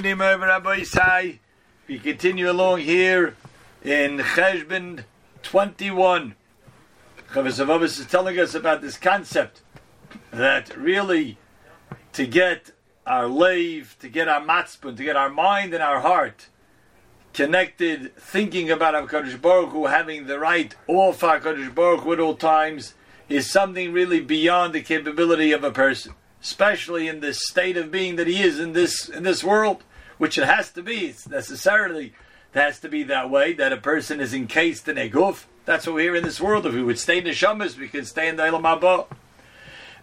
evening, Rabbosai. We continue along here in Cheshbon 21. Chavos is telling us about this concept that really to get our lave, to get our matzpun, to get our mind and our heart connected, thinking about HaKadosh Baruch Hu, having the right off HaKadosh Baruch Hu at all times, is something really beyond the capability of a person especially in this state of being that he is in this in this world, which it has to be. It's necessarily it has to be that way that a person is encased in a goof. That's what we're here in this world. If we would stay in the shamas, we could stay in the Elam Abba.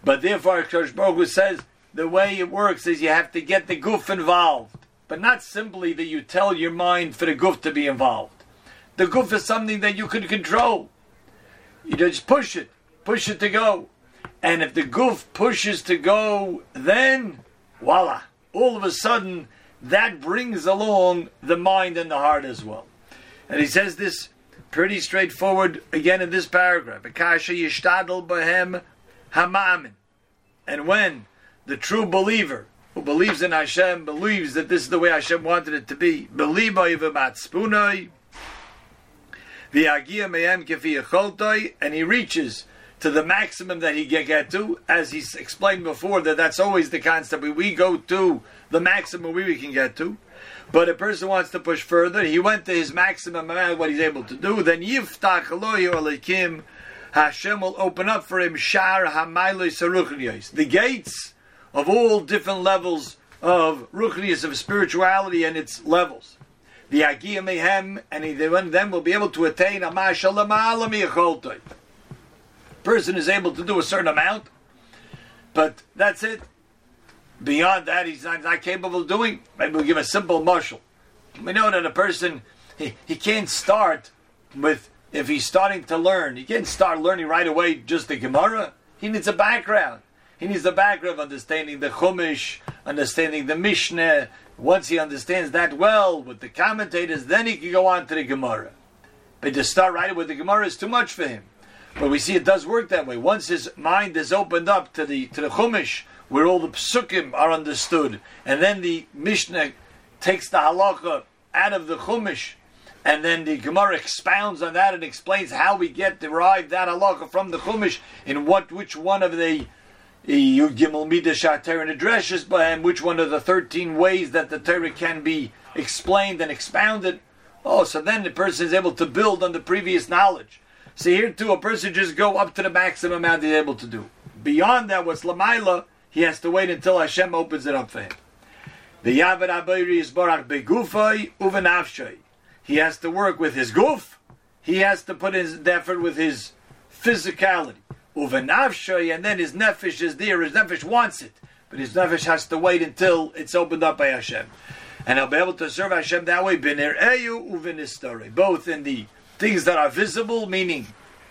But therefore, Kosh says the way it works is you have to get the goof involved, but not simply that you tell your mind for the goof to be involved. The goof is something that you can control. You just push it, push it to go. And if the goof pushes to go, then voila, all of a sudden that brings along the mind and the heart as well. And he says this pretty straightforward again in this paragraph. And when the true believer who believes in Hashem believes that this is the way Hashem wanted it to be, the and he reaches to the maximum that he can get to, as he explained before, that that's always the concept. We go to the maximum we can get to. But a person wants to push further, he went to his maximum amount what he's able to do, then Yiftach Alekim, Hashem will open up for him Shar the gates of all different levels of Ruchnius, of spirituality and its levels. The Agiyah Mehem, and he then will be able to attain a Mashallah Ma'alam person is able to do a certain amount, but that's it. Beyond that, he's not, not capable of doing. Maybe we'll give a simple marshal. We know that a person he, he can't start with if he's starting to learn. He can't start learning right away just the Gemara. He needs a background. He needs a background of understanding the Chumash, understanding the Mishnah. Once he understands that well with the commentators, then he can go on to the Gemara. But to start right with the Gemara is too much for him. But we see it does work that way. Once his mind is opened up to the to the Chumash, where all the psukim are understood, and then the Mishnah takes the halacha out of the Chumash, and then the Gemara expounds on that and explains how we get derived that halacha from the Chumash, in what which one of the Yud Gimel Midah Shater and addresses, by and which one of the thirteen ways that the Torah can be explained and expounded. Oh, so then the person is able to build on the previous knowledge. So here too, a person just go up to the maximum amount he's able to do. Beyond that, what's Lamaila, he has to wait until Hashem opens it up for him. The Yavad Abayri is Barak Begufay Uvenavshay. He has to work with his goof. He has to put his effort with his physicality. Uvenavshay, and then his nefesh is there. His nefesh wants it, but his nefesh has to wait until it's opened up by Hashem, and he'll be able to serve Hashem that way. Both in the things that are visible, meaning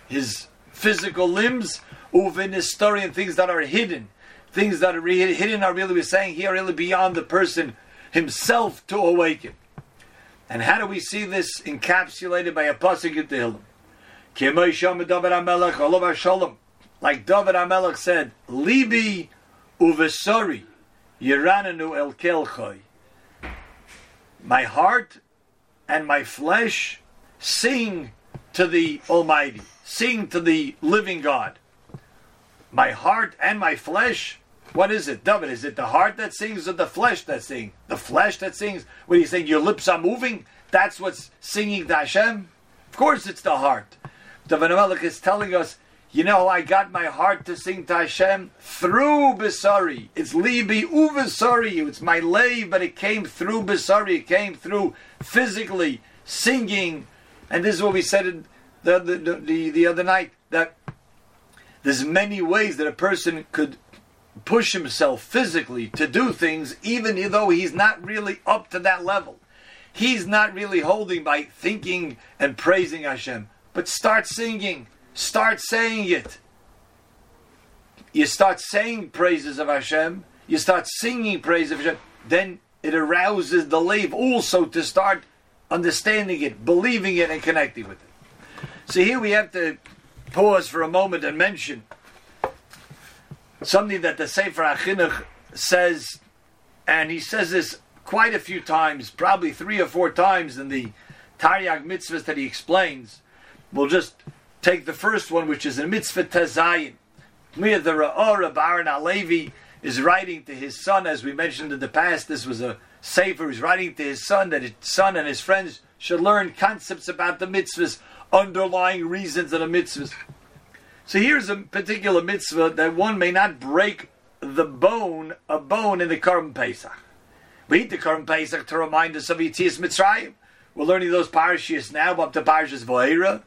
his physical limbs, and things that are hidden. Things that are hidden are really, we're saying here, really beyond the person himself to awaken. And how do we see this encapsulated by a pasuk in Tehillim? Like David HaMelech said, Libi uvesori yirananu el. My heart and my flesh sing to the Almighty, sing to the living God. My heart and my flesh, what is it, David? Is it the heart that sings or the flesh that sings? The flesh that sings? When he's saying your lips are moving, that's what's singing to Hashem? Of course it's the heart. David Melech is telling us, you know, I got my heart to sing to Hashem through Besari. It's Libi Uvesari. It's my lay, but it came through Besari. It came through physically singing, and this is what we said the, the, the, the other night that there's many ways that a person could push himself physically to do things, even though he's not really up to that level. He's not really holding by thinking and praising Hashem. But start singing, start saying it. You start saying praises of Hashem, you start singing praise of Hashem, then it arouses the lave also to start understanding it, believing it, and connecting with it. So here we have to pause for a moment and mention something that the Sefer HaChinuch says, and he says this quite a few times, probably three or four times in the Taryag mitzvahs that he explains. We'll just take the first one, which is a mitzvah tazayin. Mir the Ra'or Baron Alevi is writing to his son, as we mentioned in the past. This was a sefer. He's writing to his son that his son and his friends should learn concepts about the mitzvahs, underlying reasons of the mitzvahs. So here's a particular mitzvah that one may not break the bone, a bone in the Korban Pesach. We eat the Korban Pesach to remind us of Yitzias Mitzrayim. We're learning those parashas now up to Parashas Va'era.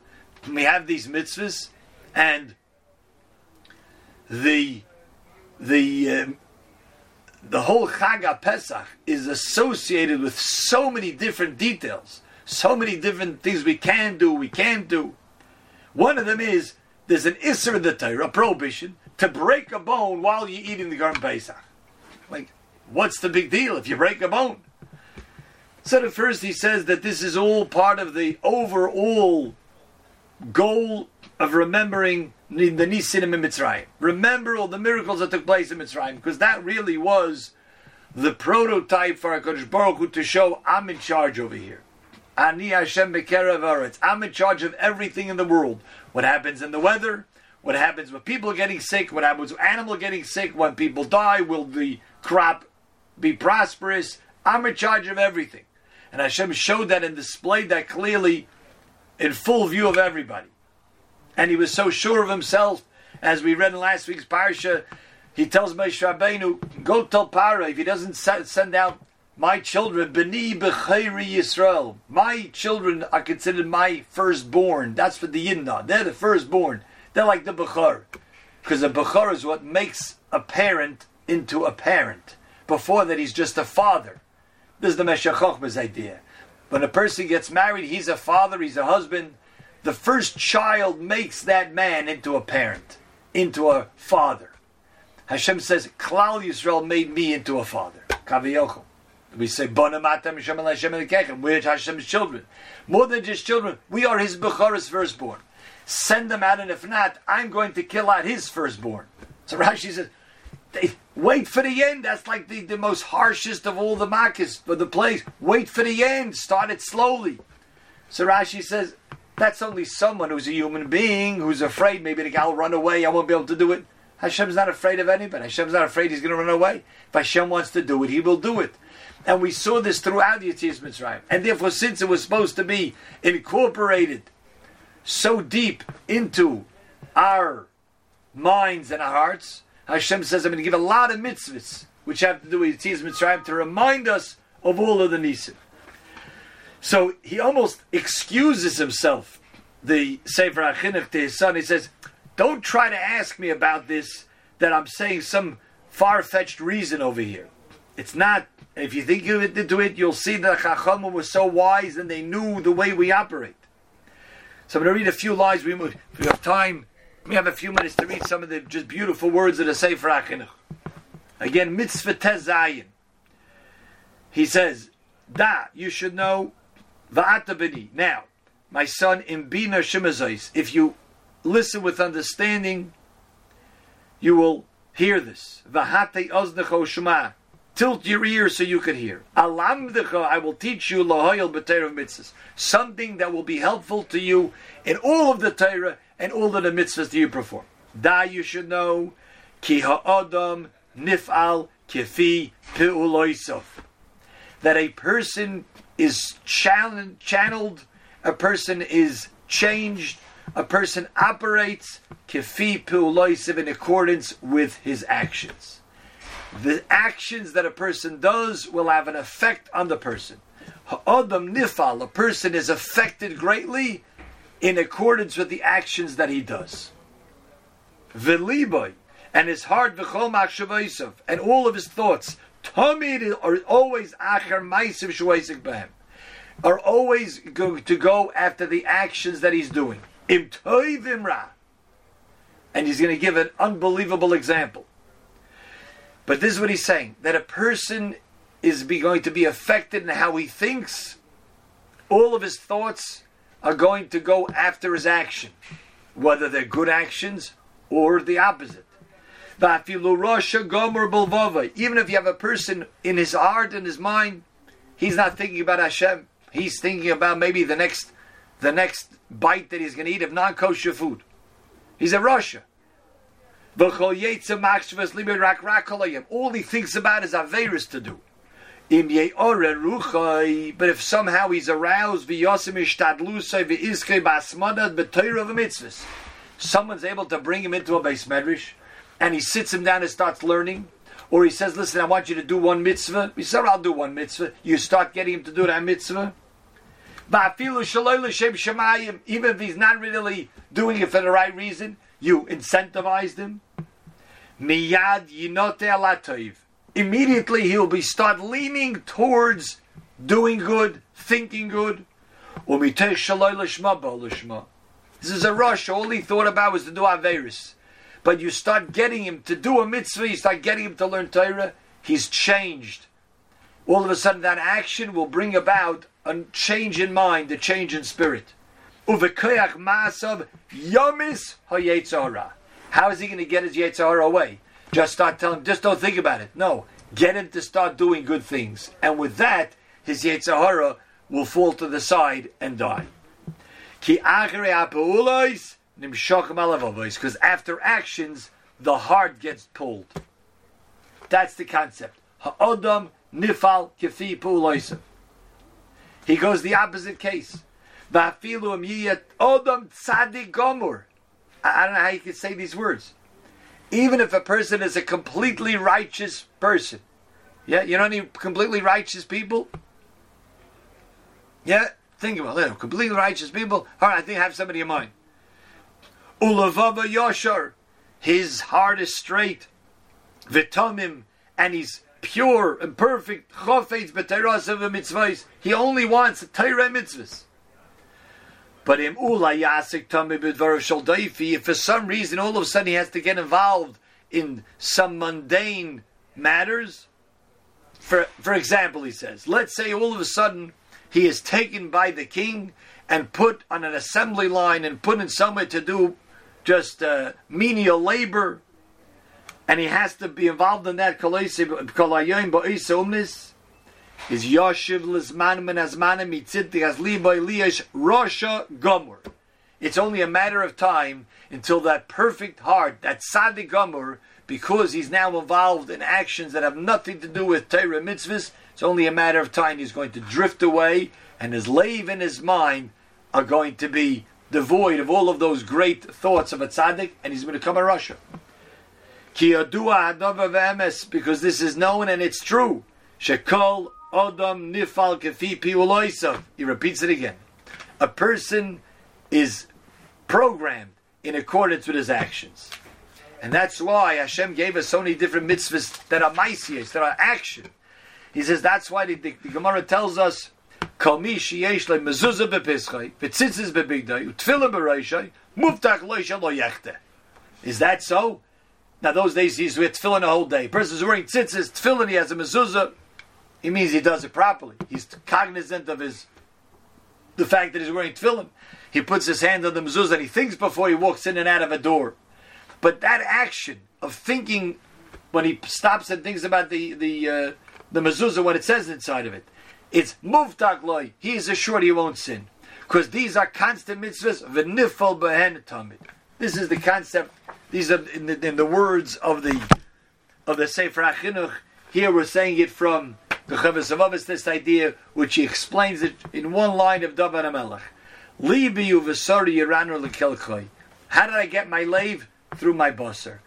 We have these mitzvahs, and the the um, the whole Chag Pesach is associated with so many different details, so many different things we can do, we can't do. One of them is there's an Isser in the Torah, a prohibition, to break a bone while you're eating the Korban Pesach. Like, what's the big deal if you break a bone? So at first he says that this is all part of the overall goal of remembering the Nisim in Mitzrayim. Remember all the miracles that took place in Mitzrayim, because that really was the prototype for HaKadosh Baruch Hu to show I'm in charge over here. Ani Hashem Bekerev I'm in charge of everything in the world. What happens in the weather, what happens when people are getting sick, what happens when animals are getting sick, when people die, will the crop be prosperous? I'm in charge of everything. And Hashem showed that and displayed that clearly in full view of everybody. And he was so sure of himself, as we read in last week's parsha, he tells Moshe Rabbeinu, go tell Paro, if he doesn't send out my children, Beni Bechayri Yisrael, my children are considered my firstborn. That's for the Yidna. They're the firstborn. They're like the Bechar. Because the Bechar is what makes a parent into a parent. Before that, he's just a father. This is the Meshach idea. When a person gets married, he's a father, he's a husband. The first child makes that man into a parent, into a father. Hashem says, Klal Yisrael made me into a father. We say, We're Hashem's children. More than just children, we are his Bechoros firstborn. Send them out, and if not, I'm going to kill out his firstborn. So Rashi says, they, wait for the end. That's like the, the most harshest of all the makas for the place. Wait for the end. Start it slowly. So Rashi says, that's only someone who's a human being who's afraid maybe the guy will run away. I won't be able to do it. Hashem's not afraid of anybody. Hashem's not afraid he's going to run away. If Hashem wants to do it, he will do it. And we saw this throughout the Yetzias Mitzrayim. And therefore, since it was supposed to be incorporated so deep into our minds and our hearts, Hashem says, I'm going to give a lot of mitzvahs which have to do with Yetzias Mitzrayim to remind us of all of the nisim. So he almost excuses himself, the Sefer HaChinuch to his son. He says, don't try to ask me about this, that I'm saying some far-fetched reason over here. It's not, if you think of it into it, you'll see that Chachamim was so wise and they knew the way we operate. So I'm going to read a few lines. We, we have time, we have a few minutes to read some of the just beautiful words of the Sefer HaChinuch. Again, mitzvah tezayin. He says, Da, you should know, va'ata bini. Now, my son, in bina shemazais, if you listen with understanding, you will hear this. V'hate oznecho shema. Tilt your ears so you can hear. Alamdecha, I will teach you lahoyel b'teirav mitzvahs. Something that will be helpful to you in all of the Torah and all of the mitzvahs that you perform. Da, you should know, ki ha'adam nif'al kefi pe'uloisov. That a person is channeled, a person is changed, a person operates kefi pe'uloisiv in accordance with his actions. The actions that a person does will have an effect on the person. Ha'adam nifal, a person is affected greatly in accordance with the actions that he does. V'liboy, and his heart v'chol machshavaisav, and all of his thoughts, tamid are always achar maisiv shwaisik behem, are always going to go after the actions that he's doing. Im ra. And he's going to give an unbelievable example. But this is what he's saying that a person is be going to be affected in how he thinks. All of his thoughts are going to go after his action, whether they're good actions or the opposite. Even if you have a person in his heart and his mind he's not thinking about Hashem. He's thinking about maybe the next, the next bite that he's going to eat of non-kosher food. He's a Russia. All he thinks about is Averis to do. But if somehow he's aroused, someone's able to bring him into a beis medrash, and he sits him down and starts learning, or he says, Listen, I want you to do one mitzvah. He said, I'll do one mitzvah. You start getting him to do that mitzvah. Even if he's not really doing it for the right reason, you incentivized him. Miyad yinote Immediately he'll be start leaning towards doing good, thinking good. This is a rush. All he thought about was to do Averis. But you start getting him to do a mitzvah, you start getting him to learn Torah, he's changed. All of a sudden, that action will bring about a change in mind, a change in spirit. How is he going to get his yetzara away? Just start telling just don't think about it. No, get him to start doing good things, and with that, his yetzara will fall to the side and die. Ki because after actions, the heart gets pulled. That's the concept. Nifal kefi He goes the opposite case. I don't know how you can say these words. Even if a person is a completely righteous person. Yeah, you know any completely righteous people? Yeah, think about it. Completely righteous people. All right, I think I have somebody in mind. Ulavava Yoshar. His heart is straight. Vitamim, and he's pure and perfect. Chofetz mitzvahs. He only wants Torah mitzvahs. But im yasik if for some reason all of a sudden he has to get involved in some mundane matters, for for example, he says, let's say all of a sudden he is taken by the king and put on an assembly line and put in somewhere to do just uh, menial labor, and he has to be involved in that is Yoshiv Lizmanim and Azmanim Mitziti as Liboy Liyash Rosha. It's only a matter of time until that perfect heart, that Sadi Gomor, because he's now involved in actions that have nothing to do with Torah mitzvahs, it's only a matter of time he's going to drift away, and his lave and his mind are going to be devoid of all of those great thoughts of a tzaddik, and he's going to become a Russia. Because this is known and it's true. Shekol Adam nifal piuloisav. He repeats it again. A person is programmed in accordance with his actions. And that's why Hashem gave us so many different mitzvahs that are maisias, that are action. He says that's why the, the, the Gemara tells us, lo. Is that so? Now those days he's with tefillin the whole day. Person is wearing tzitzis, tefillin, he has a mezuzah, he means he does it properly. He's cognizant of his the fact that he's wearing tefillin. He puts his hand on the mezuzah and he thinks before he walks in and out of a door. But that action of thinking when he stops and thinks about the the uh, the mezuzah, what it says inside of it, it's muvtak loy. He is assured he won't sin because these are constant mitzvahs. V'nifal behen tamid. This is the concept. These are in the, in the words of the of the Sefer HaChinuch. Here we're saying it from the Chavis of this idea, which he explains it in one line of David HaMelech. Libi uvesari yiranu lekelchoi. How did I get my lave? Through my busser.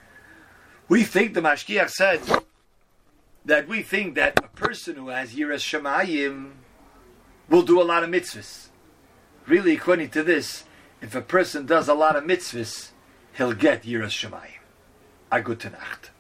We think the Mashgiach said that we think that a person who has Yiras Shemayim will do a lot of mitzvahs. Really, according to this, if a person does a lot of mitzvahs, he'll get Yiras Shemayim. A gute Nacht.